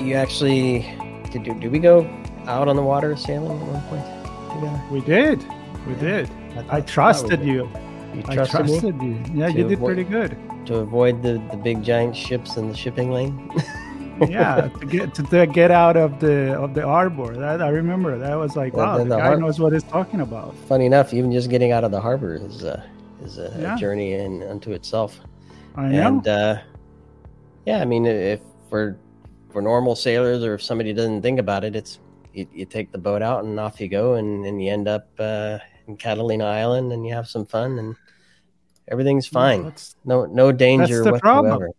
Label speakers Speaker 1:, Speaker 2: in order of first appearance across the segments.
Speaker 1: you actually did. Did we go out on the water sailing at one point together?
Speaker 2: We did. We
Speaker 1: Yeah.
Speaker 2: did.
Speaker 1: thought-
Speaker 2: I trusted you.
Speaker 1: You
Speaker 2: I
Speaker 1: trusted, me
Speaker 2: trusted you. Yeah, you did
Speaker 1: avoid-
Speaker 2: pretty good.
Speaker 1: to avoid the, the big giant ships in the shipping lane.
Speaker 2: Yeah, to get to, to get out of the of the harbor. That I remember. That was like,
Speaker 1: Well,
Speaker 2: wow, the
Speaker 1: the
Speaker 2: guy
Speaker 1: har-
Speaker 2: knows what he's talking about.
Speaker 1: Funny enough, even just getting out of the harbor is a is a,
Speaker 2: Yeah.
Speaker 1: journey in unto itself.
Speaker 2: I know.
Speaker 1: And uh, yeah, I mean, if for for normal sailors or if somebody doesn't think about it, it's you, you take the boat out and off you go, and, and you end up uh, in Catalina Island, and you have some fun, and everything's fine.
Speaker 2: That's-
Speaker 1: No no danger whatsoever.
Speaker 2: problem.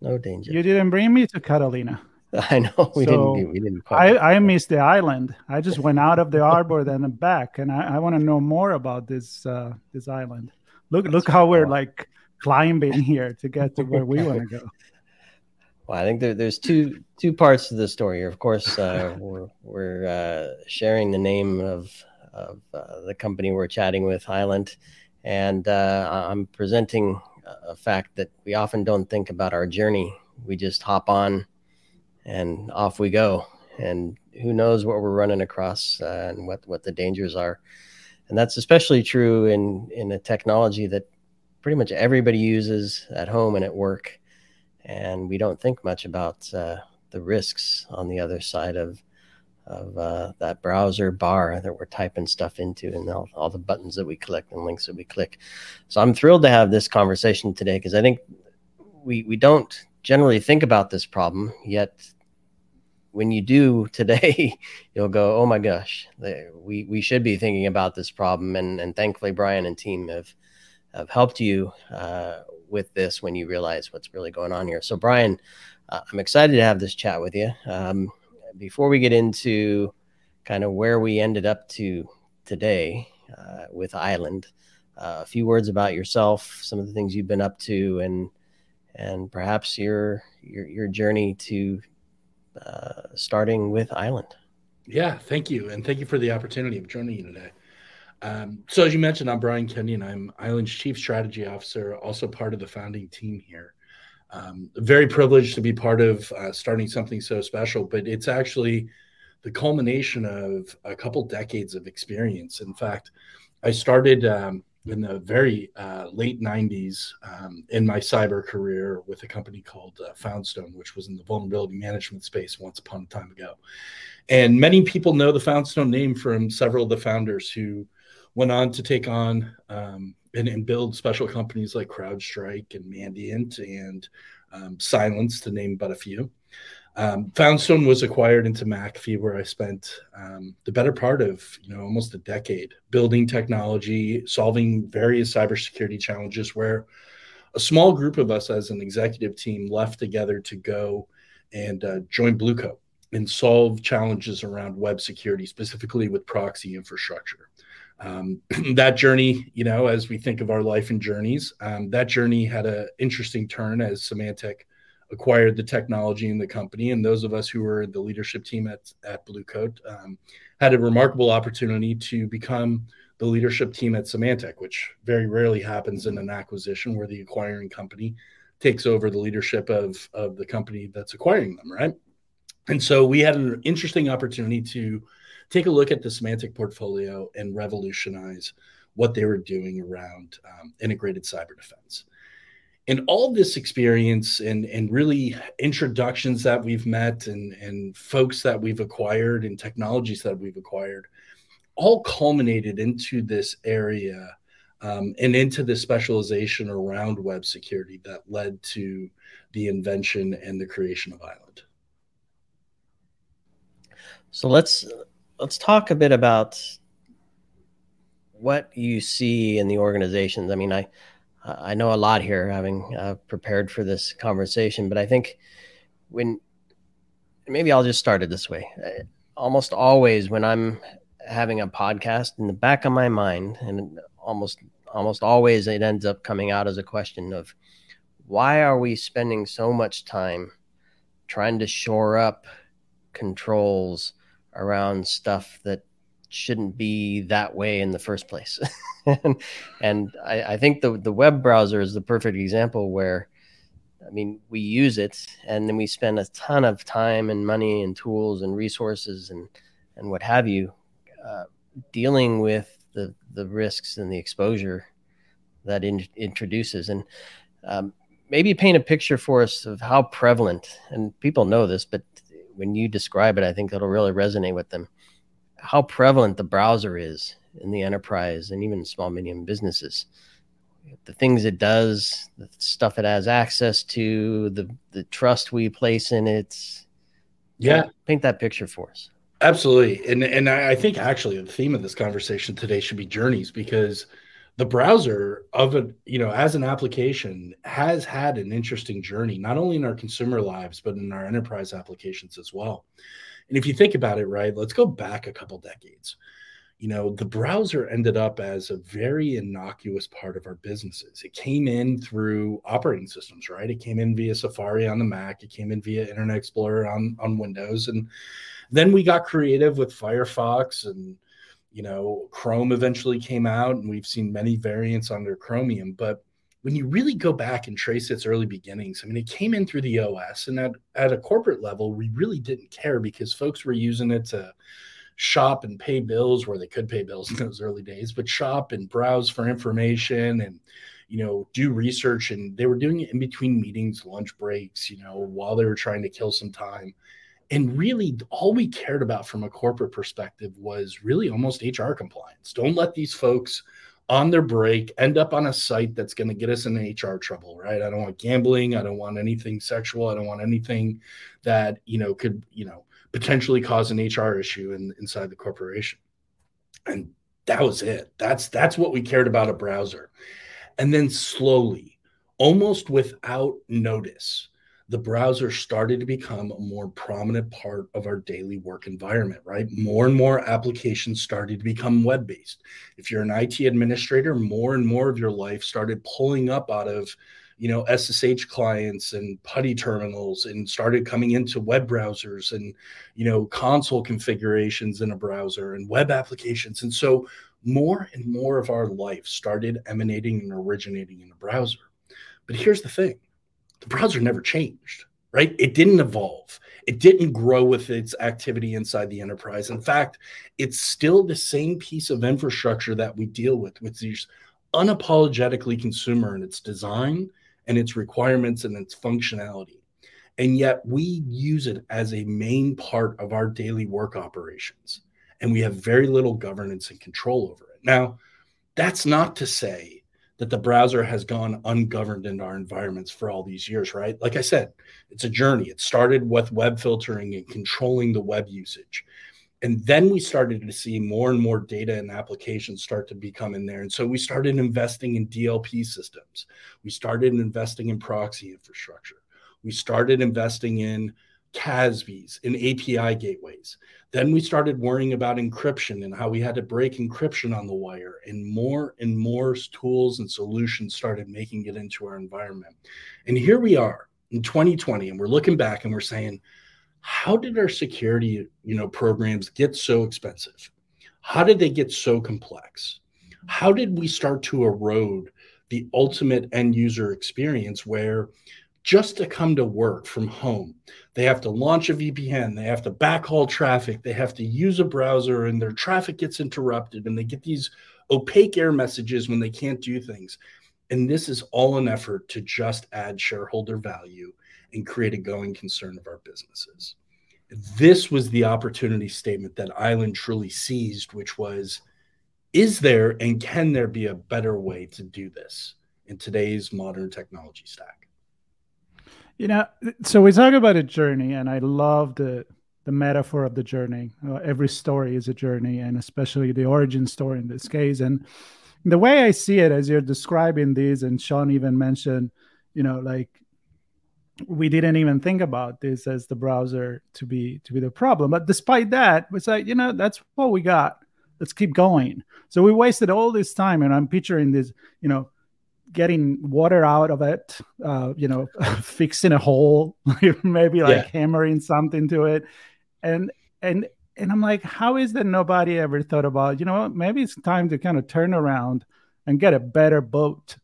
Speaker 1: No danger.
Speaker 2: you didn't bring me to Catalina.
Speaker 1: I know we
Speaker 2: So,
Speaker 1: didn't we didn't.
Speaker 2: I, I missed the island. I just went out of the arbor then and back, and I, I want to know more about this uh, this island. Look look how we're like climbing here to get to where we want to go.
Speaker 1: Well, I think there, there's two two parts to the story. Here. Of course, uh, we're we're uh, sharing the name of of uh, the company we're chatting with, Island, and uh, I'm presenting a fact that we often don't think about our journey. We just hop on, and off we go, and who knows what we're running across uh, and what what the dangers are, and that's especially true in in a technology that pretty much everybody uses at home and at work and we don't think much about uh, the risks on the other side of of uh, that browser bar that we're typing stuff into and all, all the buttons that we click and links that we click. So I'm thrilled to have this conversation today because I think we we don't generally think about this problem yet. When you do today, you'll go, "Oh my gosh, the- we we should be thinking about this problem." And and thankfully, Brian and team have have helped you uh, with this when you realize what's really going on here. So, Brian, uh, I'm excited to have this chat with you. Um, before we get into kind of where we ended up to today uh, with Island, uh, a few words about yourself, some of the things you've been up to, and and perhaps your your, your journey to uh, starting with Island.
Speaker 3: Yeah, thank you. And thank you for the opportunity of joining you today. Um, so, as you mentioned, I'm Brian Kenyon. I'm Island's Chief Strategy Officer, also part of the founding team here. Um, very privileged to be part of uh, starting something so special, but it's actually the culmination of a couple decades of experience. In fact, I started um, in the very uh, late 90s um, in my cyber career with a company called uh, Foundstone, which was in the vulnerability management space once upon a time ago. And many people know the Foundstone name from several of the founders who went on to take on um, and, and, build special companies like CrowdStrike and Mandiant and um, Cylance, to name but a few. Um, Foundstone was acquired into McAfee, where I spent um, the better part of you know almost a decade building technology, solving various cybersecurity challenges. Where a small group of us, as an executive team, left together to go and uh, join Bluecoat and solve challenges around web security, specifically with proxy infrastructure um, that journey, you know, as we think of our life and journeys, um, that journey had an interesting turn as Symantec acquired the technology in the company. And those of us who were the leadership team at, at Blue Coat um, had a remarkable opportunity to become the leadership team at Symantec, which very rarely happens in an acquisition where the acquiring company takes over the leadership of, of the company that's acquiring them, right? And so we had an interesting opportunity to take a look at the Symantec portfolio and revolutionize what they were doing around um, integrated cyber defense. and all this experience and and really introductions that we've met and and folks that we've acquired and technologies that we've acquired all culminated into this area um, and into the specialization around web security that led to the invention and the creation of island
Speaker 1: so let's let's talk a bit about what you see in the organizations i mean i I know a lot here, having uh, prepared for this conversation, but I think when maybe I'll just start it this way. Uh, almost always, when I'm having a podcast, in the back of my mind, and almost almost always, it ends up coming out as a question of why are we spending so much time trying to shore up controls around stuff that shouldn't be that way in the first place. and, and I, I, think the the web browser is the perfect example where, I mean, we use it and then we spend a ton of time and money and tools and resources and and what have you, uh, dealing with the the risks and the exposure that in, introduces and um, maybe paint a picture for us of how prevalent and people know this, but when you describe it, I think it'll really resonate with them. How prevalent the browser is in the enterprise and even small medium businesses. The things it does the stuff it has access to the the trust we place in it.
Speaker 3: Yeah.
Speaker 1: paint that picture for us.
Speaker 3: Absolutely. And and i think actually the theme of this conversation today should be journeys because the browser of a you know as an application has had an interesting journey not only in our consumer lives but in our enterprise applications as well and if you think about it, right, let's go back a couple decades. You know, the browser ended up as a very innocuous part of our businesses. It came in through operating systems, right? It came in via Safari on the Mac, it came in via Internet Explorer on, on Windows. And then we got creative with Firefox and you know, Chrome eventually came out, and we've seen many variants under Chromium. But when you really go back and trace its early beginnings, I mean, it came in through the OS, and at, at a corporate level, we really didn't care because folks were using it to shop and pay bills where they could pay bills in those early days, but shop and browse for information and you know do research and they were doing it in between meetings lunch breaks you know while they were trying to kill some time and really all we cared about from a corporate perspective was really almost hr compliance don't let these folks on their break end up on a site that's going to get us in HR trouble, right? I don't want gambling. I don't want anything sexual. I don't want anything that, you know, could, you know, potentially cause an HR issue in, inside the corporation. And that was it. That's that's what we cared about a browser. And then slowly, almost without notice, the browser started to become a more prominent part of our daily work environment, right? More and more applications started to become web based. If you're an IT administrator, more and more of your life started pulling up out of you know ssh clients and putty terminals and started coming into web browsers and you know console configurations in a browser and web applications and so more and more of our life started emanating and originating in a browser but here's the thing the browser never changed, right? It didn't evolve. It didn't grow with its activity inside the enterprise. In fact, it's still the same piece of infrastructure that we deal with, which is unapologetically consumer in its design and its requirements and its functionality. And yet we use it as a main part of our daily work operations. And we have very little governance and control over it. Now, that's not to say that the browser has gone ungoverned in our environments for all these years, right? Like I said, it's a journey. It started with web filtering and controlling the web usage. And then we started to see more and more data and applications start to become in there. And so we started investing in DLP systems. We started investing in proxy infrastructure. We started investing in CASBs and API gateways. Then we started worrying about encryption and how we had to break encryption on the wire, and more and more tools and solutions started making it into our environment. And here we are in 2020, and we're looking back and we're saying, how did our security, you know, programs get so expensive? How did they get so complex? How did we start to erode the ultimate end user experience where just to come to work from home. They have to launch a VPN, they have to backhaul traffic, they have to use a browser, and their traffic gets interrupted, and they get these opaque error messages when they can't do things. And this is all an effort to just add shareholder value and create a going concern of our businesses. This was the opportunity statement that Island truly seized, which was Is there and can there be a better way to do this in today's modern technology stack?
Speaker 2: You know, so we talk about a journey, and I love the the metaphor of the journey. Uh, every story is a journey, and especially the origin story in this case. And the way I see it, as you're describing these, and Sean even mentioned, you know, like we didn't even think about this as the browser to be to be the problem. But despite that, it's like you know that's what we got. Let's keep going. So we wasted all this time, and I'm picturing this, you know, getting water out of it, uh, you know, fixing a hole, maybe like yeah. hammering something to it, and and and I'm like, how is that nobody ever thought about? You know, maybe it's time to kind of turn around and get a better boat.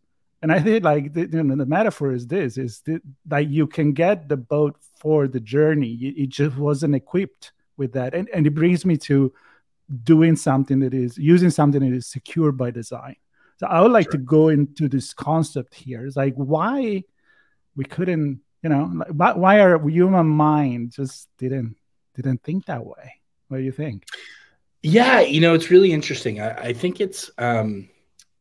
Speaker 2: And I think like the, you know, the metaphor is this: is that like you can get the boat for the journey. It just wasn't equipped with that, and and it brings me to doing something that is using something that is secure by design. So I would like sure. to go into this concept here. It's like why we couldn't, you know, why, why our human mind just didn't didn't think that way. What do you think?
Speaker 3: Yeah, you know, it's really interesting. I, I think it's um,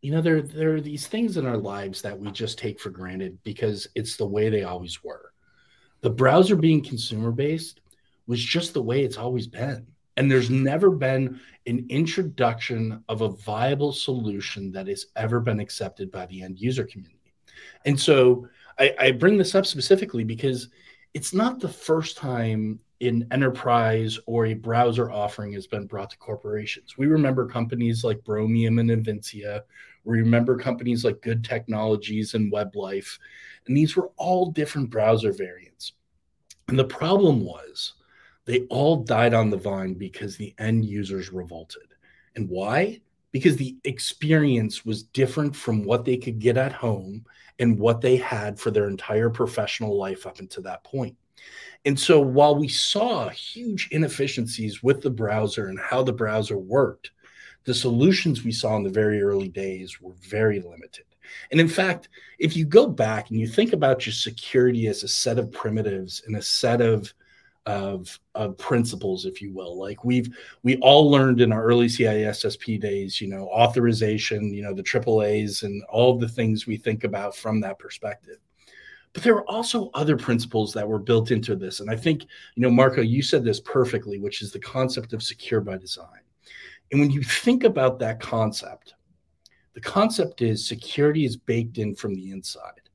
Speaker 3: you know, there there are these things in our lives that we just take for granted because it's the way they always were. The browser being consumer based was just the way it's always been. And there's never been an introduction of a viable solution that has ever been accepted by the end user community. And so I, I bring this up specifically because it's not the first time an enterprise or a browser offering has been brought to corporations. We remember companies like Bromium and Invincea. We remember companies like Good Technologies and WebLife. And these were all different browser variants. And the problem was they all died on the vine because the end users revolted. And why? Because the experience was different from what they could get at home and what they had for their entire professional life up until that point. And so while we saw huge inefficiencies with the browser and how the browser worked, the solutions we saw in the very early days were very limited. And in fact, if you go back and you think about your security as a set of primitives and a set of of, of principles, if you will. Like we've we all learned in our early CISSP days, you know, authorization, you know, the triple A's and all the things we think about from that perspective. But there were also other principles that were built into this. And I think, you know, Marco, you said this perfectly, which is the concept of secure by design. And when you think about that concept, the concept is security is baked in from the inside.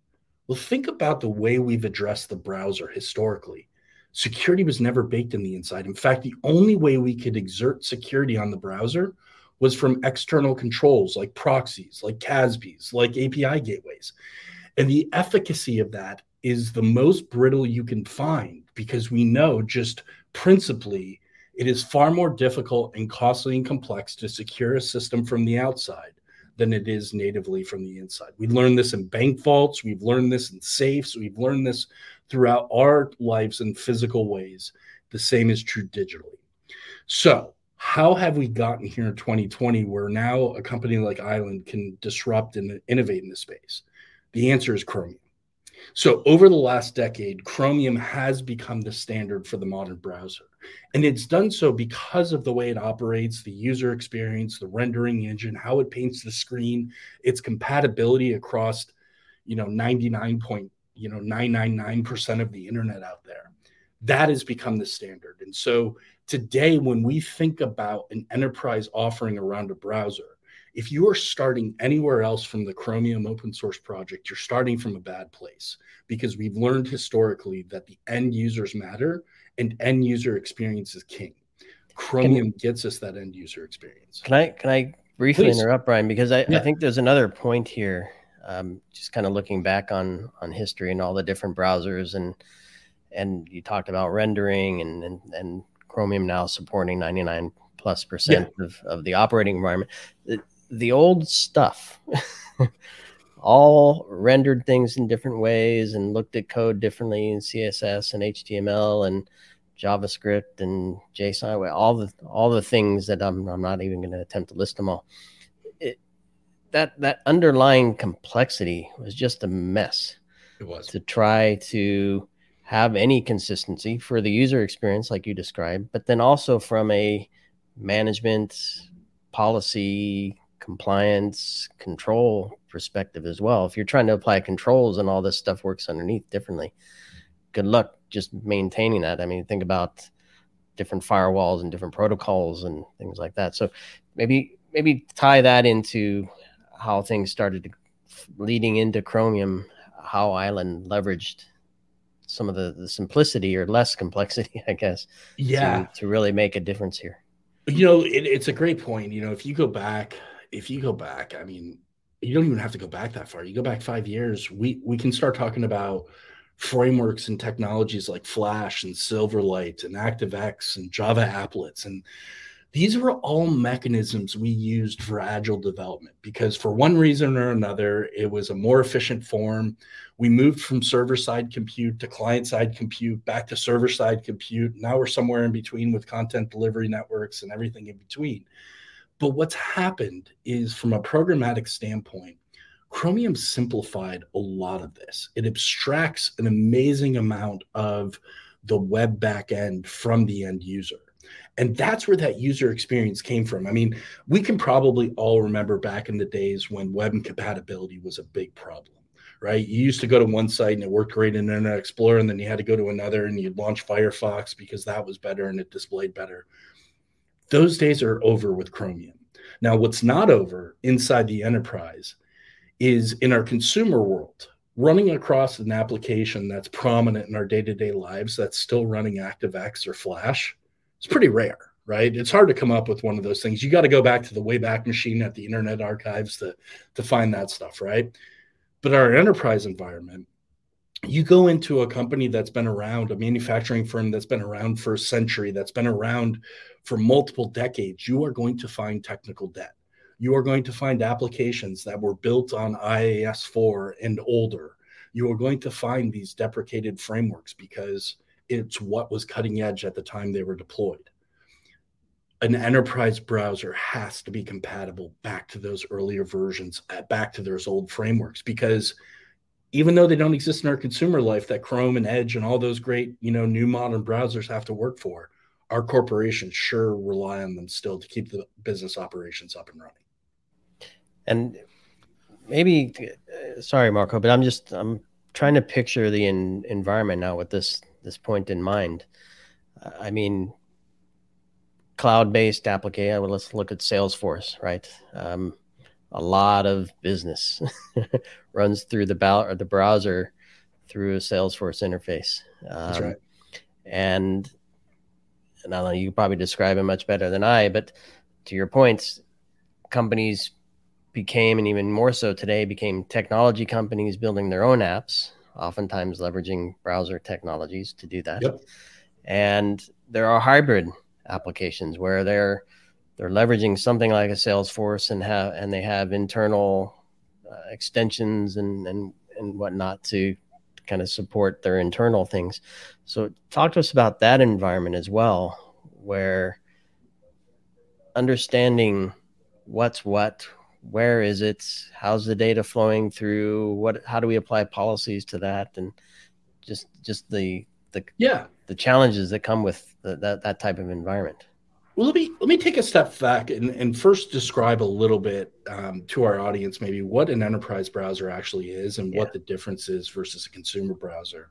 Speaker 3: Well, think about the way we've addressed the browser historically. Security was never baked in the inside. In fact, the only way we could exert security on the browser was from external controls like proxies, like CASBs, like API gateways. And the efficacy of that is the most brittle you can find because we know just principally it is far more difficult and costly and complex to secure a system from the outside than it is natively from the inside. We learned this in bank vaults, we've learned this in safes, we've learned this throughout our lives in physical ways. The same is true digitally. So, how have we gotten here in 2020 where now a company like Island can disrupt and innovate in this space? The answer is Chromium. So, over the last decade, Chromium has become the standard for the modern browser. And it's done so because of the way it operates, the user experience, the rendering engine, how it paints the screen, its compatibility across, you know, 99 point, you know, 999% of the internet out there. That has become the standard. And so today, when we think about an enterprise offering around a browser, if you are starting anywhere else from the Chromium open source project, you're starting from a bad place because we've learned historically that the end users matter and end user experience is king. Chromium can, gets us that end user experience.
Speaker 1: Can I can I briefly Please. interrupt Brian because I, yeah. I think there's another point here. Um, just kind of looking back on on history and all the different browsers and and you talked about rendering and and, and Chromium now supporting 99 plus percent yeah. of, of the operating environment the old stuff all rendered things in different ways and looked at code differently in css and html and javascript and json all the all the things that i'm, I'm not even going to attempt to list them all that that underlying complexity was just a mess.
Speaker 3: It was
Speaker 1: to try to have any consistency for the user experience, like you described, but then also from a management policy compliance control perspective as well. If you're trying to apply controls and all this stuff works underneath differently, good luck just maintaining that. I mean, think about different firewalls and different protocols and things like that. So maybe maybe tie that into how things started to, leading into Chromium, how Island leveraged some of the, the simplicity or less complexity, I guess.
Speaker 3: Yeah.
Speaker 1: To, to really make a difference here.
Speaker 3: You know, it, it's a great point. You know, if you go back, if you go back, I mean, you don't even have to go back that far. You go back five years, we we can start talking about frameworks and technologies like Flash and Silverlight and ActiveX and Java applets. And these were all mechanisms we used for agile development because, for one reason or another, it was a more efficient form. We moved from server side compute to client side compute, back to server side compute. Now we're somewhere in between with content delivery networks and everything in between. But what's happened is, from a programmatic standpoint, Chromium simplified a lot of this. It abstracts an amazing amount of the web backend from the end user. And that's where that user experience came from. I mean, we can probably all remember back in the days when web compatibility was a big problem, right? You used to go to one site and it worked great in Internet Explorer, and then you had to go to another and you'd launch Firefox because that was better and it displayed better. Those days are over with Chromium. Now, what's not over inside the enterprise is in our consumer world running across an application that's prominent in our day-to-day lives that's still running ActiveX or Flash. It's pretty rare, right? It's hard to come up with one of those things. You got to go back to the Wayback Machine at the Internet Archives to to find that stuff, right? But our enterprise environment, you go into a company that's been around, a manufacturing firm that's been around for a century, that's been around for multiple decades, you are going to find technical debt you are going to find applications that were built on IIS 4 and older. You are going to find these deprecated frameworks because it's what was cutting edge at the time they were deployed. An enterprise browser has to be compatible back to those earlier versions, uh, back to those old frameworks, because even though they don't exist in our consumer life that Chrome and Edge and all those great, you know, new modern browsers have to work for, our corporations sure rely on them still to keep the business operations up and running
Speaker 1: and maybe uh, sorry marco but i'm just i'm trying to picture the in, environment now with this this point in mind. I mean cloud-based application well, let's look at salesforce right? Um, a lot of business runs through the bow or the browser through a salesforce interface.
Speaker 3: Um, that's right.
Speaker 1: and and i don't know you probably describe it much better than i but to your points companies became, and even more so today, became technology companies building their own apps, oftentimes leveraging browser technologies to do that. Yep. And there are hybrid applications where they're they're leveraging something like a Salesforce and have and they have internal uh, extensions and and and whatnot to kind of support their internal things. So talk to us about that environment as well, where understanding what's what, where is it? How's the data flowing through? What how do we apply policies to that? And just just the the
Speaker 3: yeah.
Speaker 1: the challenges that come with the, that that type of environment.
Speaker 3: Well let me let me take a step back and, and first describe a little bit um, to our audience maybe what an enterprise browser actually is and yeah. what the difference is versus a consumer browser.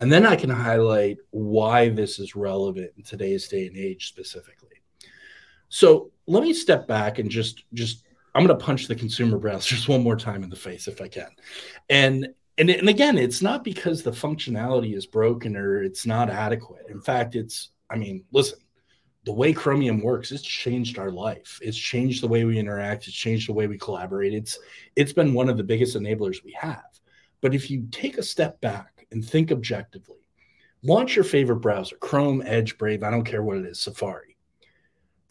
Speaker 3: And then i can highlight why this is relevant in today's day and age specifically. So let me step back and just just I'm going to punch the consumer browsers one more time in the face if I can. And and and again, it's not because the functionality is broken or it's not adequate. In fact, it's I mean, listen, the way Chromium works, it's changed our life. It's changed the way we interact. It's changed the way we collaborate. It's it's been one of the biggest enablers we have. But if you take a step back and think objectively, launch your favorite browser, Chrome, Edge, Brave, I don't care what it is, Safari.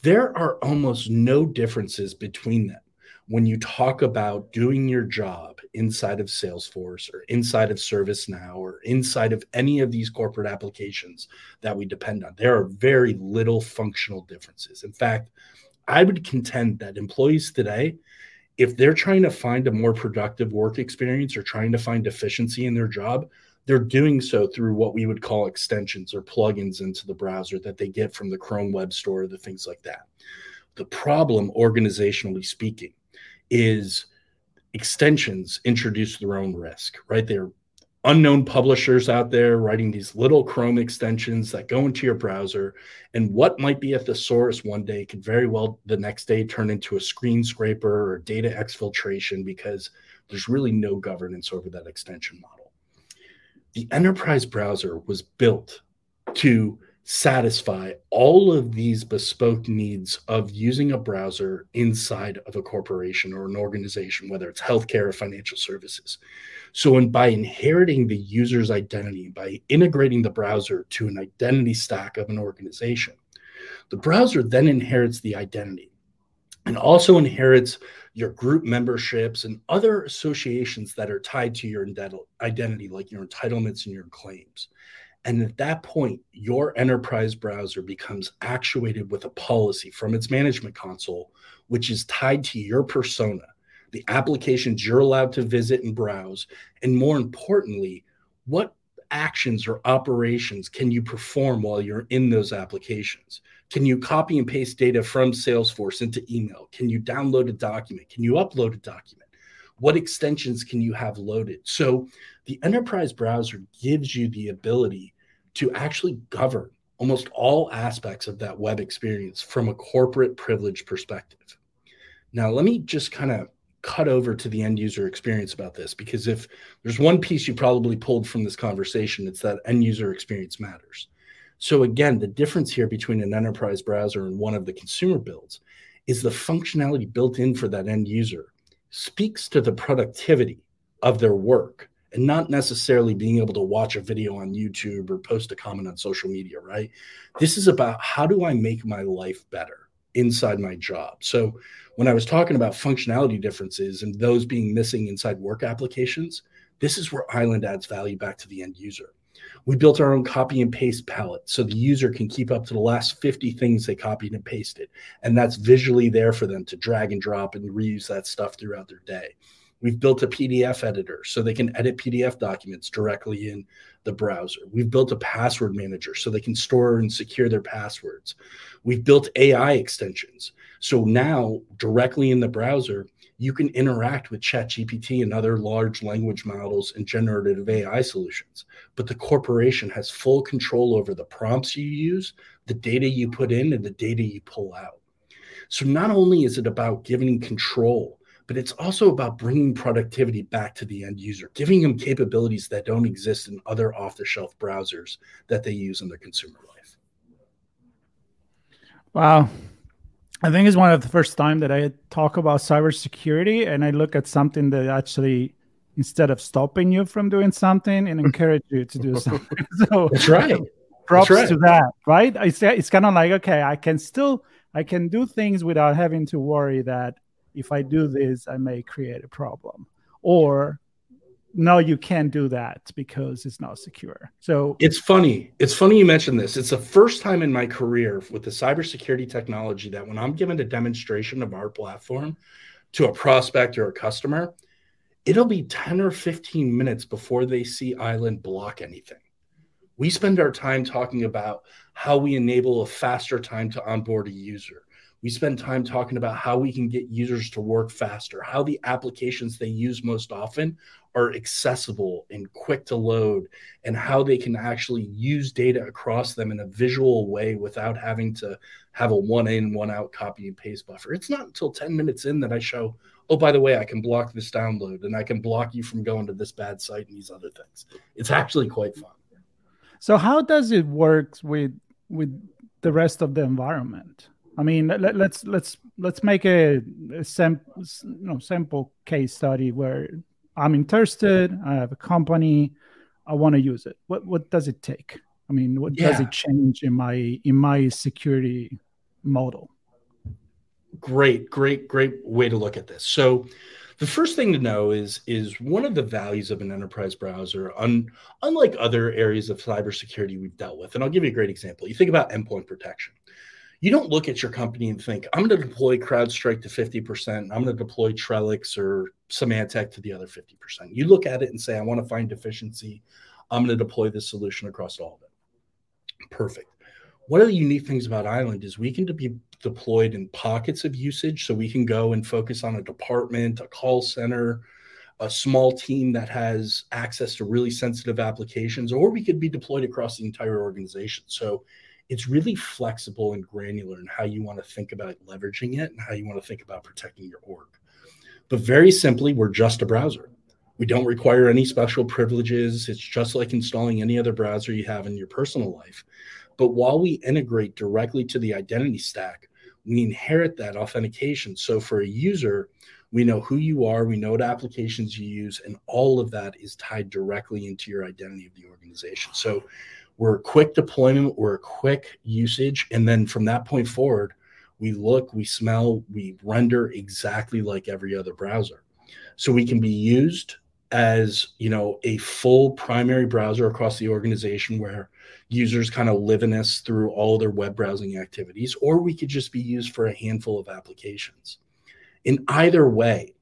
Speaker 3: There are almost no differences between them when you talk about doing your job inside of Salesforce or inside of ServiceNow or inside of any of these corporate applications that we depend on, there are very little functional differences. In fact, I would contend that employees today, if they're trying to find a more productive work experience or trying to find efficiency in their job, they're doing so through what we would call extensions or plugins into the browser that they get from the Chrome Web Store, the things like that. The problem, organizationally speaking, is extensions introduce their own risk, right? They're unknown publishers out there writing these little Chrome extensions that go into your browser. And what might be a thesaurus one day could very well the next day turn into a screen scraper or data exfiltration because there's really no governance over that extension model. The enterprise browser was built to satisfy all of these bespoke needs of using a browser inside of a corporation or an organization, whether it's healthcare or financial services. So, and by inheriting the user's identity, by integrating the browser to an identity stack of an organization, the browser then inherits the identity and also inherits your group memberships and other associations that are tied to your identity, like your entitlements and your claims. And at that point, your enterprise browser becomes actuated with a policy from its management console, which is tied to your persona, the applications you're allowed to visit and browse, and more importantly, what actions or operations can you perform while you're in those applications? Can you copy and paste data from Salesforce into email? Can you download a document? Can you upload a document? What extensions can you have loaded? So, the enterprise browser gives you the ability to actually govern almost all aspects of that web experience from a corporate privilege perspective. Now, let me just kind of cut over to the end user experience about this because if there's one piece you probably pulled from this conversation, it's that end user experience matters. So, again, the difference here between an enterprise browser and one of the consumer builds is the functionality built in for that end user speaks to the productivity of their work and not necessarily being able to watch a video on YouTube or post a comment on social media, right? This is about how do I make my life better inside my job. So when I was talking about functionality differences and those being missing inside work applications, this is where Island adds value back to the end user. We built our own copy and paste palette so the user can keep up to the last 50 things they copied and pasted. And that's visually there for them to drag and drop and reuse that stuff throughout their day. We've built a PDF editor so they can edit PDF documents directly in the browser. We've built a password manager so they can store and secure their passwords. We've built AI extensions. So now, directly in the browser, you can interact with ChatGPT and other large language models and generative AI solutions. But the corporation has full control over the prompts you use, the data you put in, and the data you pull out. So not only is it about giving control but it's also about bringing productivity back to the end user, giving them capabilities that don't exist in other off the shelf browsers that they use in their consumer life.
Speaker 2: Wow. I think it's one of the first time that I talk about cybersecurity and I look at something that actually instead of stopping you from doing something and encourage you to do something.
Speaker 3: so that's right.
Speaker 2: Props that's right. to that, right? It's it's kind of like okay, I can still I can do things without having to worry that if I do this, I may create a problem. Or no, you can't do that because it's not secure. So
Speaker 3: it's funny. It's funny you mentioned this. It's the first time in my career with the cybersecurity technology that when I'm given a demonstration of our platform to a prospect or a customer, it'll be 10 or 15 minutes before they see Island block anything. We spend our time talking about how we enable a faster time to onboard a user we spend time talking about how we can get users to work faster, how the applications they use most often are accessible and quick to load, and how they can actually use data across them in a visual way without having to have a one in, one out copy and paste buffer. It's not until 10 minutes in that I show, oh, by the way, I can block this download and I can block you from going to this bad site and these other things. It's actually quite fun.
Speaker 2: So how does it work with with the rest of the environment? I mean, let, us let's, let's let's make a, a you know, simple case study where I'm interested. I have a company. I want to use it. What what does it take? I mean, what yeah. does it change in my in my security model?
Speaker 3: Great, great, great way to look at this. So, the first thing to know is is one of the values of an enterprise browser, un, unlike other areas of cybersecurity we've dealt with. And I'll give you a great example. You think about endpoint protection you don't look at your company and think, I'm going to deploy CrowdStrike to 50%. I'm going to deploy Trellix or Symantec to the other 50%. You look at it and say, I want to find deficiency. I'm going to deploy this solution across all of it. Perfect. One of the unique things about Island is we can be deployed in pockets of usage. So we can go and focus on a department, a call center, a small team that has access to really sensitive applications, or we could be deployed across the entire organization. So it's really flexible and granular in how you want to think about leveraging it and how you want to think about protecting your org. But very simply, we're just a browser. We don't require any special privileges. It's just like installing any other browser you have in your personal life. But while we integrate directly to the identity stack, we inherit that authentication. So for a user, we know who you are, we know what applications you use, and all of that is tied directly into your identity of the organization. So we're quick deployment, we're a quick usage, and then from that point forward, we look, we smell, we render exactly like every other browser. So we can be used as you know a full primary browser across the organization where users kind of live in us through all their web browsing activities, or we could just be used for a handful of applications. In either way,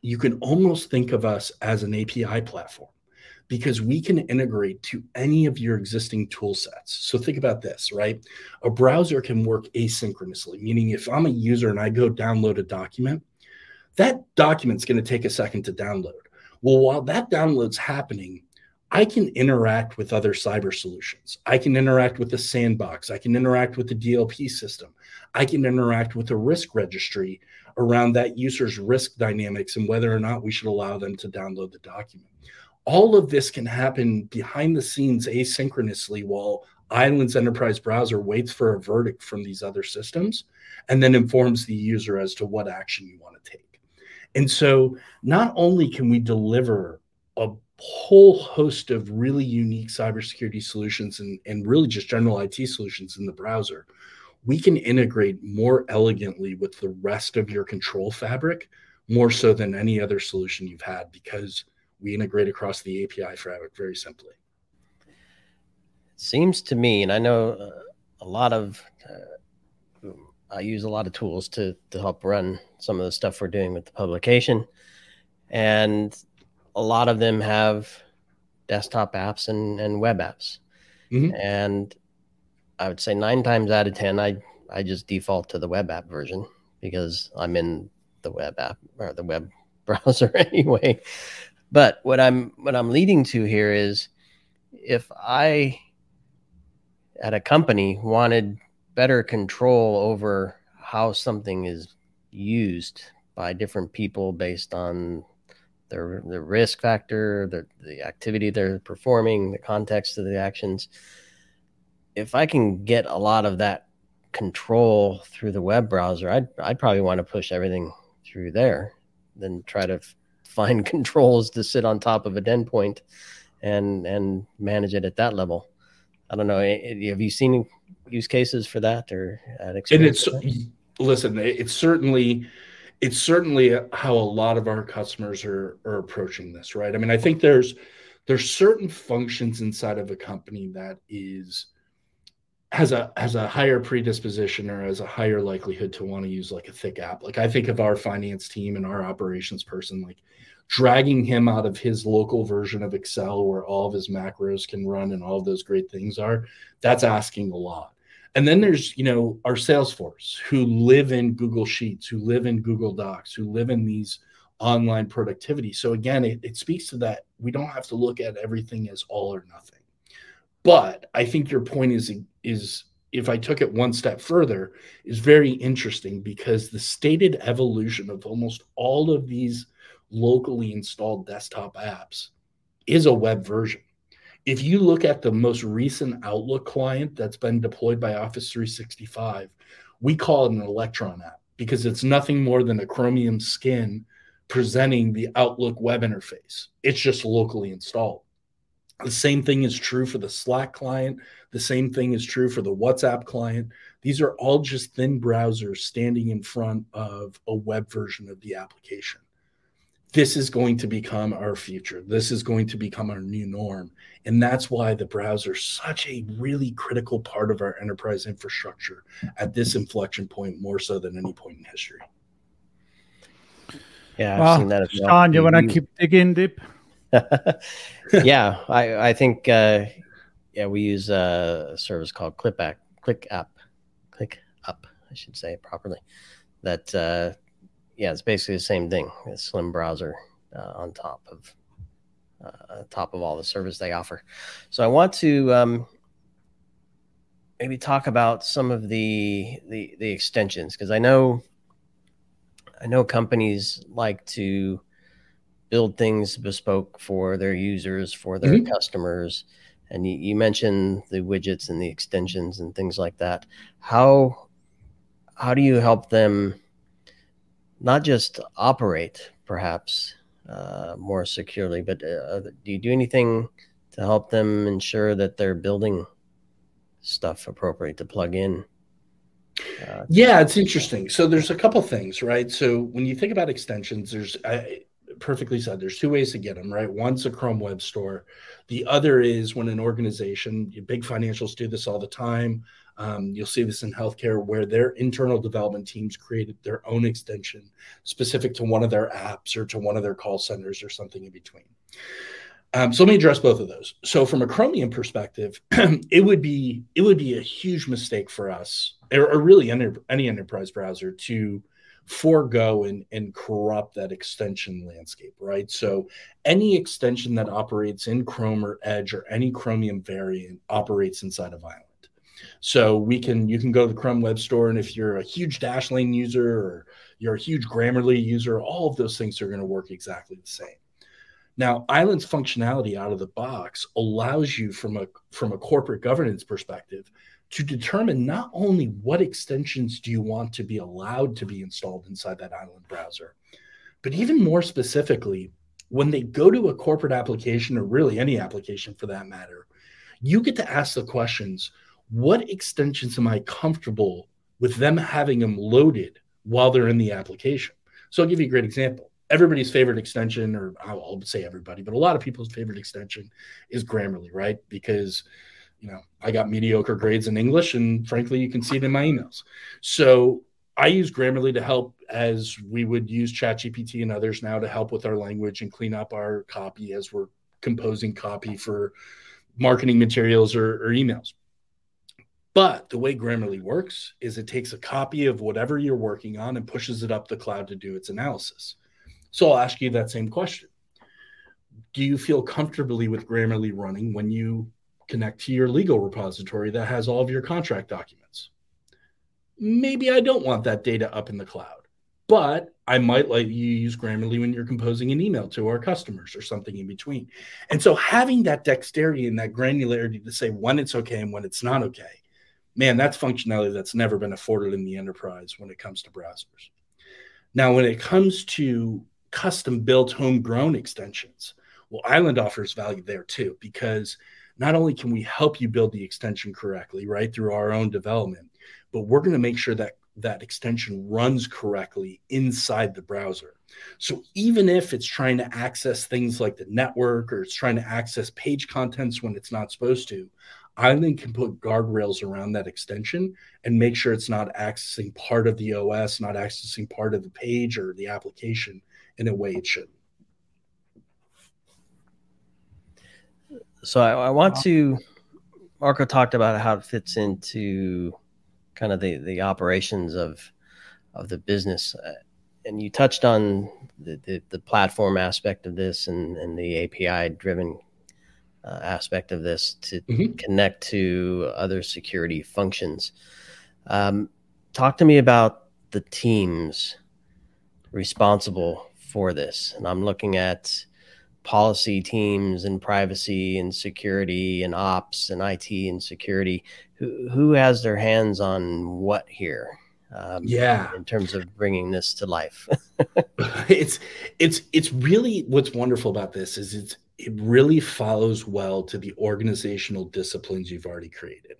Speaker 3: you can almost think of us as an API platform because we can integrate to any of your existing tool sets. So think about this, right? A browser can work asynchronously, meaning if I'm a user and I go download a document, that document's going to take a second to download. Well, while that download's happening, I can interact with other cyber solutions. I can interact with the sandbox. I can interact with the DLP system. I can interact with the risk registry around that user's risk dynamics and whether or not we should allow them to download the document all of this can happen behind the scenes asynchronously while Island's enterprise browser waits for a verdict from these other systems and then informs the user as to what action you want to take. And so not only can we deliver a whole host of really unique cybersecurity solutions and, and really just general IT solutions in the browser, we can integrate more elegantly with the rest of your control fabric, more so than any other solution you've had, because we integrate across the API fabric very simply.
Speaker 1: Seems to me, and I know uh, a lot of, uh, I use a lot of tools to to help run some of the stuff we're doing with the publication, and a lot of them have desktop apps and, and web apps, mm-hmm. and I would say nine times out of ten, I I just default to the web app version because I'm in the web app or the web browser anyway. But what I'm what I'm leading to here is if I at a company wanted better control over how something is used by different people based on their the risk factor, the the activity they're performing, the context of the actions. If I can get a lot of that control through the web browser, I'd I'd probably want to push everything through there than try to find controls to sit on top of a den point and and manage it at that level. I don't know. Have you seen use cases for that or
Speaker 3: and it's listen, it's certainly it's certainly how a lot of our customers are are approaching this, right? I mean, I think there's there's certain functions inside of a company that is has a has a higher predisposition or has a higher likelihood to want to use like a thick app. Like I think of our finance team and our operations person, like dragging him out of his local version of Excel where all of his macros can run and all of those great things are, that's asking a lot. And then there's, you know, our Salesforce who live in Google Sheets, who live in Google Docs, who live in these online productivity. So again, it, it speaks to that we don't have to look at everything as all or nothing. But I think your point is is if I took it one step further, is very interesting because the stated evolution of almost all of these locally installed desktop apps is a web version. If you look at the most recent Outlook client that's been deployed by Office 365, we call it an Electron app because it's nothing more than a Chromium skin presenting the Outlook web interface. It's just locally installed. The same thing is true for the Slack client. The same thing is true for the WhatsApp client. These are all just thin browsers standing in front of a web version of the application this is going to become our future. This is going to become our new norm. And that's why the browser is such a really critical part of our enterprise infrastructure at this inflection point, more so than any point in history.
Speaker 1: Yeah, I've
Speaker 2: Well,
Speaker 1: seen that as well.
Speaker 2: Sean, you want to keep digging deep?
Speaker 1: yeah, I, I think uh, yeah we use a service called ClickUp, Click App, Click Up, I should say properly. That uh, yeah, it's basically the same thing. A slim browser uh, on top of uh, top of all the service they offer. So I want to um, maybe talk about some of the the, the extensions because I know I know companies like to build things bespoke for their users, for their
Speaker 3: Mhm.
Speaker 1: customers. And you, you mentioned the widgets and the extensions and things like that. How how do you help them not just operate perhaps uh, more securely, but uh, do you do anything to help them ensure that they're building stuff appropriate to plug in? Uh,
Speaker 3: Yeah, it's interesting. So there's a couple things, right? So when you think about extensions, there's I, perfectly said. There's two ways to get them, right? One's a Chrome Web Store. The other is when an organization, big financials do this all the time. Um, you'll see this in healthcare where their internal development teams created their own extension specific to one of their apps or to one of their call centers or something in between. Um, so let me address both of those. So from a Chromium perspective, it would be it would be a huge mistake for us, or, or really any, any enterprise browser, to forego and, and corrupt that extension landscape, right? So any extension that operates in Chrome or Edge or any Chromium variant operates inside of Island. So we can you can go to the Chrome Web Store, and if you're a huge Dashlane user or you're a huge Grammarly user, all of those things are going to work exactly the same. Now, Island's functionality out of the box allows you from a from a corporate governance perspective to determine not only what extensions do you want to be allowed to be installed inside that Island browser, but even more specifically, when they go to a corporate application or really any application for that matter, you get to ask the questions, what extensions am I comfortable with them having them loaded while they're in the application? So I'll give you a great example everybody's favorite extension, or I'll say everybody, but a lot of people's favorite extension is Grammarly, right? Because you know I got mediocre grades in English, and frankly, you can see it in my emails. So I use Grammarly to help, as we would use ChatGPT and others now to help with our language and clean up our copy as we're composing copy for marketing materials or, or emails. But the way Grammarly works is it takes a copy of whatever you're working on and pushes it up the cloud to do its analysis. So I'll ask you that same question. Do you feel comfortably with Grammarly running when you connect to your legal repository that has all of your contract documents? Maybe I don't want that data up in the cloud, but I might let you use Grammarly when you're composing an email to our customers or something in between. And so having that dexterity and that granularity to say when it's okay and when it's not okay, man, that's functionality that's never been afforded in the enterprise when it comes to browsers. Now, when it comes to custom built homegrown extensions. Well, Island offers value there too, because not only can we help you build the extension correctly, right, through our own development, but we're going to make sure that that extension runs correctly inside the browser. So even if it's trying to access things like the network or it's trying to access page contents when it's not supposed to, Island can put guardrails around that extension and make sure it's not accessing part of the OS, not accessing part of the page or the application in a way it should.
Speaker 1: So I, I want to. Marco talked about how it fits into kind of the the operations of of the business, uh, and you touched on the, the, the platform aspect of this and and the API driven uh, aspect of this to
Speaker 3: Mhm.
Speaker 1: connect to other security functions. Um, talk to me about the teams responsible for this, and I'm looking at policy teams and privacy and security and ops and IT and security. Who who has their hands on what here? Um,
Speaker 3: Yeah.
Speaker 1: in terms of bringing this to life.
Speaker 3: it's it's it's really what's wonderful about this is it's it really follows well to the organizational disciplines you've already created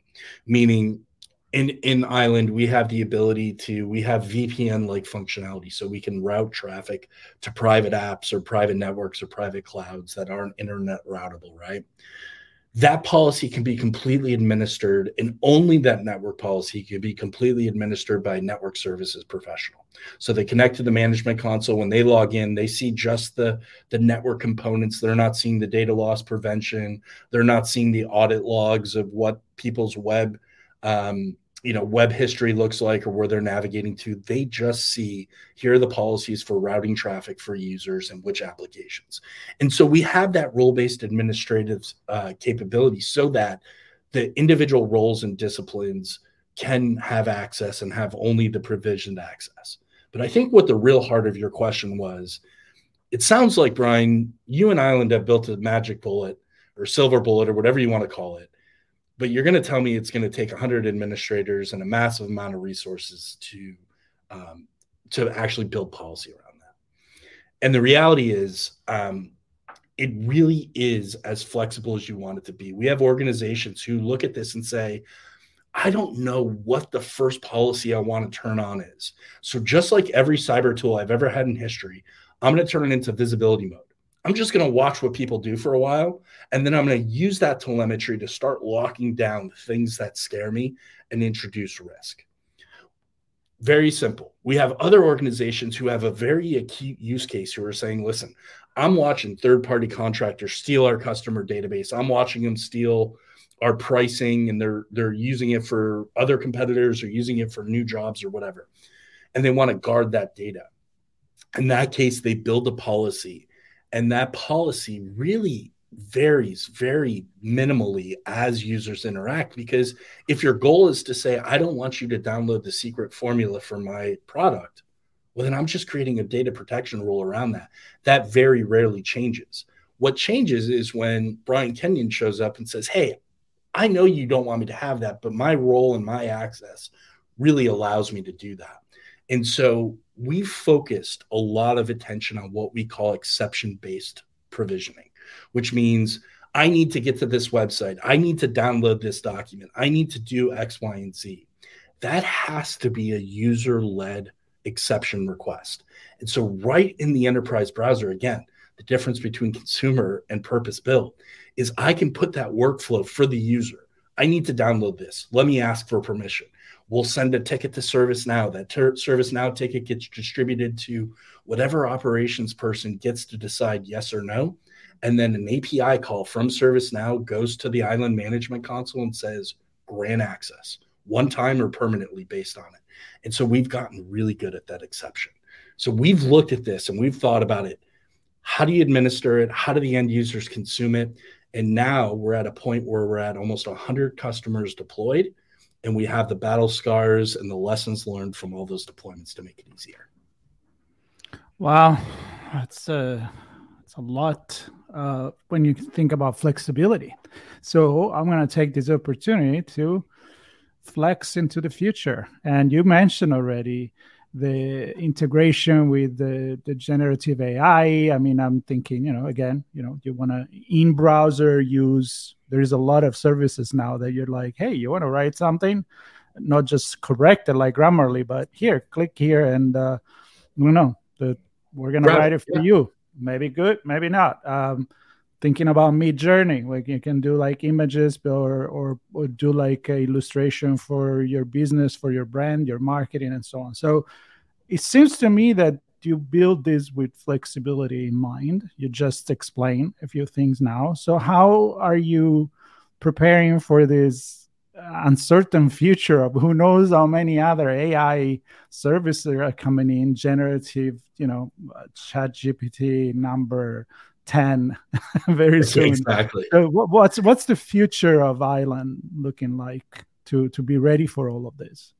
Speaker 3: meaning in in Island, we have the ability to we have VPN like functionality, so we can route traffic to private apps or private networks or private clouds that aren't internet routable, right? That policy can be completely administered, and only that network policy can be completely administered by network services professional. So they connect to the management console. When they log in, they see just the, the network components. They're not seeing the data loss prevention. They're not seeing the audit logs of what people's web um, you know web history looks like or where they're navigating to they just see here are the policies for routing traffic for users and which applications. And so we have that role-based administrative uh, capability so that the individual roles and disciplines can have access and have only the provisioned access. But i think what the real heart of your question was it sounds like brian you and island have built a magic bullet or silver bullet or whatever you want to call it but you're going to tell me it's going to take 100 administrators and a massive amount of resources to um, to actually build policy around that. And the reality is um, it really is as flexible as you want it to be. We have organizations who look at this and say i don't know what the first policy i want to turn on is. So just like every cyber tool i've ever had in history i'm going to turn it into visibility mode I'm just going to watch what people do for a while. And then I'm going to use that telemetry to start locking down the things that scare me and introduce risk. Very simple. We have other organizations who have a very acute use case who are saying, listen, I'm watching third party contractors steal our customer database. I'm watching them steal our pricing and they're they're using it for other competitors or using it for new jobs or whatever. And they want to guard that data. In that case, they build a policy and that policy really varies very minimally as users interact because if your goal is to say i don't want you to download the secret formula for my product well then i'm just creating a data protection rule around that. That very rarely changes. What changes is when brian kenyon shows up and says hey i know you don't want me to have that but my role and my access really allows me to do that. And so we've focused a lot of attention on what we call exception based provisioning, which means I need to get to this website. I need to download this document. I need to do X, Y, and Z. That has to be a user led exception request. And so, right in the enterprise browser, again, the difference between consumer and purpose built is I can put that workflow for the user. I need to download this. Let me ask for permission. We'll send a ticket to ServiceNow. That ter- ServiceNow ticket gets distributed to whatever operations person gets to decide yes or no. And then an API call from ServiceNow goes to the island management console and says, grant access, one time or permanently based on it. And so we've gotten really good at that exception. So we've looked at this and we've thought about it. How do you administer it? How do the end users consume it? And now we're at a point where we're at almost 100 customers deployed and we have the battle scars and the lessons learned from all those deployments to make it easier.
Speaker 2: Wow, that's a that's a lot uh, when you think about flexibility. So I'm going to take this opportunity to flex into the future. And you mentioned already the integration with the, the generative AI. I mean, I'm thinking, you know, again, you know, you want to in browser use, there's a lot of services now that you're like, hey, you want to write something, not just correct it like Grammarly, but here, click here and, uh, you know, the, we're going to write it for yeah. you. Maybe good, maybe not. Um, thinking about Midjourney. Like you can do like images or, or or do like illustration for your business for your brand your marketing and so on. So it seems to me that you build this with flexibility in mind. You just explain a few things now. So how are you preparing for this uncertain future of who knows how many other ai services are coming in generative you know uh, ChatGPT number 10 very soon.
Speaker 3: Exactly.
Speaker 2: So what's what's the future of island looking like to to be ready for all of this?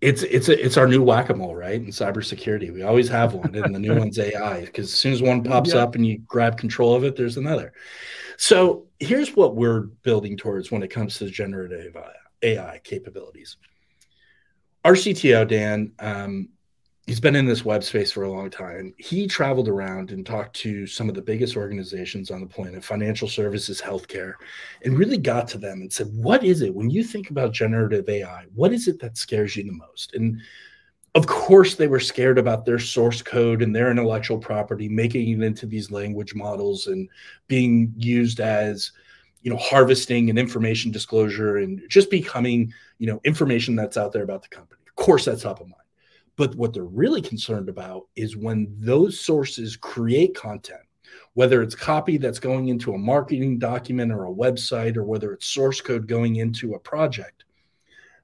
Speaker 3: It's it's a, it's our new whack-a-mole right? In cybersecurity. We always have one and the new one's ai because as soon as one pops yeah. up and you grab control of it there's another. So here's what we're building towards when it comes to generative ai capabilities. Our cto dan um, he's been in this web space for a long time. He traveled around and talked to some of the biggest organizations on the planet, financial services, healthcare, and really got to them and said, What is it when you think about generative AI? What is it that scares you the most? And of course, they were scared about their source code and their intellectual property, making it into these language models and being used as you know harvesting and information disclosure and just becoming you know information that's out there about the company of course that's top of mind but what they're really concerned about is when those sources create content, whether it's copy that's going into a marketing document or a website, or whether it's source code going into a project,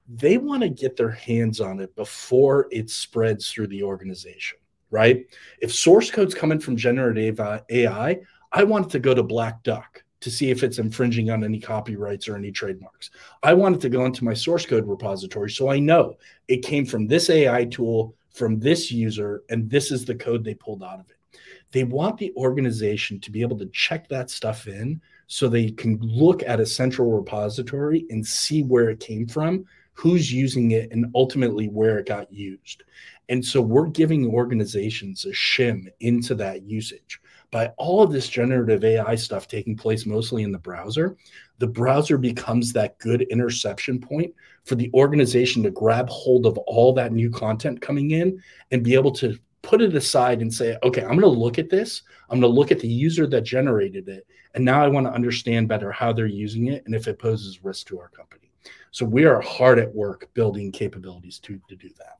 Speaker 3: they want to get their hands on it before it spreads through the organization, right? If source code's coming from generative AI, I want it to go to Black Duck to see if it's infringing on any copyrights or any trademarks. I want it to go into my source code repository so I know it came from this AI tool, from this user, and this is the code they pulled out of it. They want the organization to be able to check that stuff in so they can look at a central repository and see where it came from, who's using it, and ultimately where it got used. And so we're giving organizations a shim into that usage by all of this generative AI stuff taking place mostly in the browser, the browser becomes that good interception point for the organization to grab hold of all that new content coming in and be able to put it aside and say, okay, I'm going to look at this. I'm going to look at the user that generated it. And now I want to understand better how they're using it and if it poses risk to our company. So we are hard at work building capabilities to, to do that.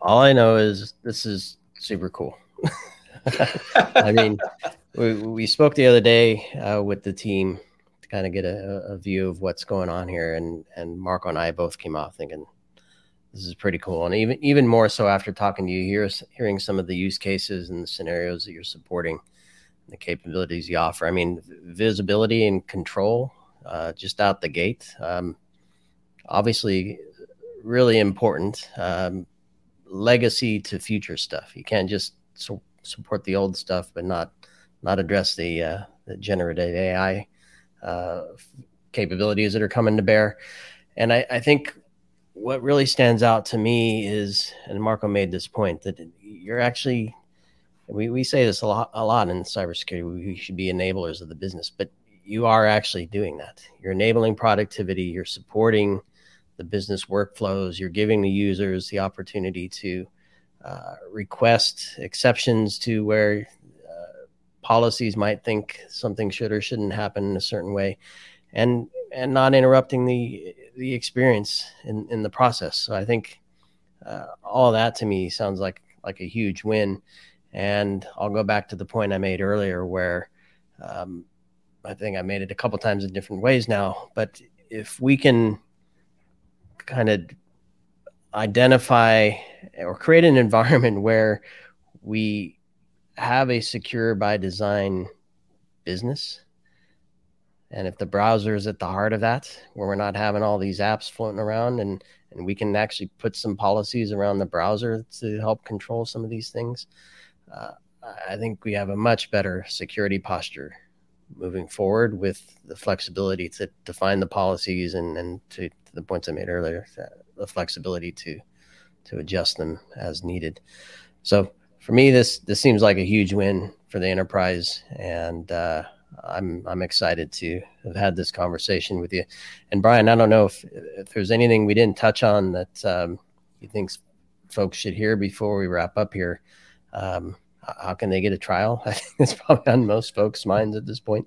Speaker 1: All I know is this is super cool. I mean, we, we spoke the other day uh, with the team to kind of get a, a, view of what's going on here, and and Marco and I both came off thinking this is pretty cool, and even even more so after talking to you, hear, hearing some of the use cases and the scenarios that you're supporting, the capabilities you offer. I mean, visibility and control uh, just out the gate. Um, obviously, really important. Um, legacy to future stuff. You can't just so support the old stuff, but not not address the, uh, the generative AI uh, capabilities that are coming to bear. And I, I, think what really stands out to me is, and Marco made this point that you're actually, we, we say this a lot, a lot in cybersecurity. We should be enablers of the business, but you are actually doing that. You're enabling productivity. You're supporting the business workflows. You're giving the users the opportunity to uh, request exceptions to where uh, policies might think something should or shouldn't happen in a certain way, and and not interrupting the the experience in in the process. So I think uh, all that to me sounds like like a huge win. And I'll go back to the point I made earlier, where um, I think I made it a couple times in different ways now. But if we can kind of identify or create an environment where we have a secure by design business. And if the browser is at the heart of that, where we're not having all these apps floating around and, and we can actually put some policies around the browser to help control some of these things, uh, I think we have a much better security posture moving forward with the flexibility to define the policies and, and to, to the points I made earlier, the flexibility to to adjust them as needed. So for me, this this seems like a huge win for the enterprise, and uh, I'm I'm excited to have had this conversation with you. And Brian, I don't know if if there's anything we didn't touch on that um, you think folks should hear before we wrap up here. Um, how can they get a trial? I think it's probably on most folks' minds at this point.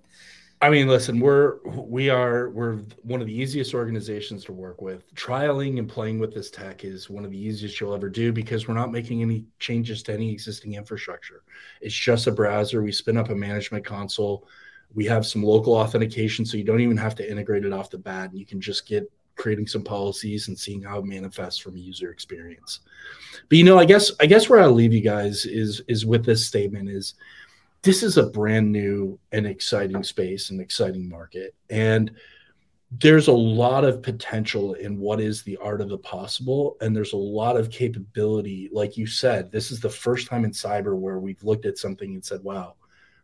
Speaker 3: I mean, listen, we're we are we're one of the easiest organizations to work with. Trialing and playing with this tech is one of the easiest you'll ever do because we're not making any changes to any existing infrastructure. It's just a browser. We spin up a management console. We have some local authentication, so you don't even have to integrate it off the bat. And you can just get creating some policies and seeing how it manifests from user experience. But you know, I guess I guess where I'll leave you guys is is with this statement is this is a brand new and exciting space and exciting market. And there's a lot of potential in what is the art of the possible. And there's a lot of capability. Like you said, this is the first time in cyber where we've looked at something and said, wow,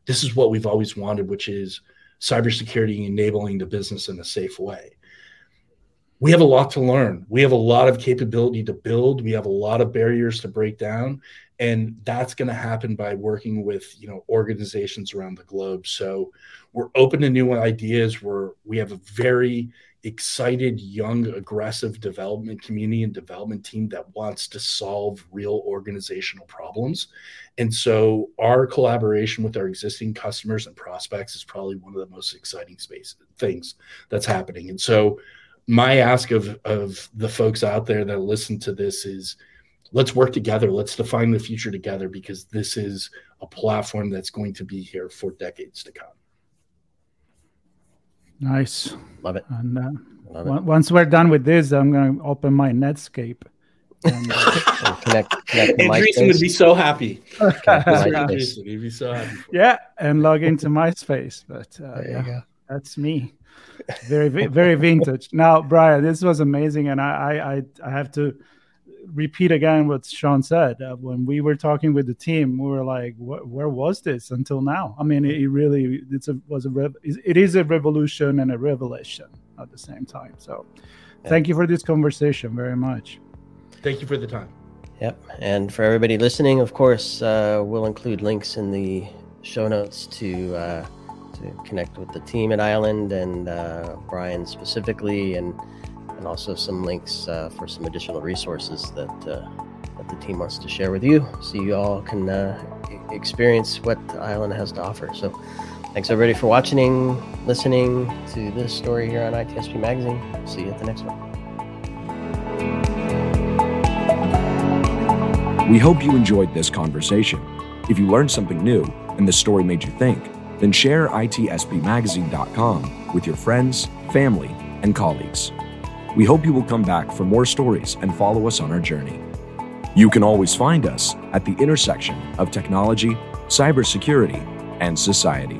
Speaker 3: this is what we've always wanted, which is cybersecurity enabling the business in a safe way. We have a lot to learn. We have a lot of capability to build. We have a lot of barriers to break down, and that's going to happen by working with you know organizations around the globe. So we're open to new ideas. We're we have a very excited, young, aggressive development community and development team that wants to solve real organizational problems. And so our collaboration with our existing customers and prospects is probably one of the most exciting space things that's happening. And so my ask of of the folks out there that listen to this is let's work together let's define the future together because this is a platform that's going to be here for decades to come
Speaker 2: nice
Speaker 1: love it
Speaker 2: and uh, love it. once we're done with this i'm going to open my netscape
Speaker 3: and, uh, connect, connect Andreessen would be so happy. Andreessen,
Speaker 2: he'd be so happy. Yeah, and log into MySpace. But uh, yeah, that's me very very vintage. Now brian this was amazing and i i i have to repeat again what sean said. Uh, when we were talking with the team we were like where was this until now? I mean it, it really it's a was a rev- it is a revolution and a revelation at the same time. So yeah. thank you for this conversation very much.
Speaker 3: Thank you for the time.
Speaker 1: Yep and for everybody listening of course uh, we'll include links in the show notes to uh, to connect with the team at Island and uh, Brian specifically, and and also some links uh, for some additional resources that uh, that the team wants to share with you, so you all can uh, experience what Island has to offer. So, thanks everybody for watching, listening to this story here on ITSP Magazine. See you at the next one.
Speaker 4: We hope you enjoyed this conversation. If you learned something new and the story made you think then share itspmagazine.com with your friends, family, and colleagues. We hope you will come back for more stories and follow us on our journey. You can always find us at the intersection of technology, cybersecurity, and society.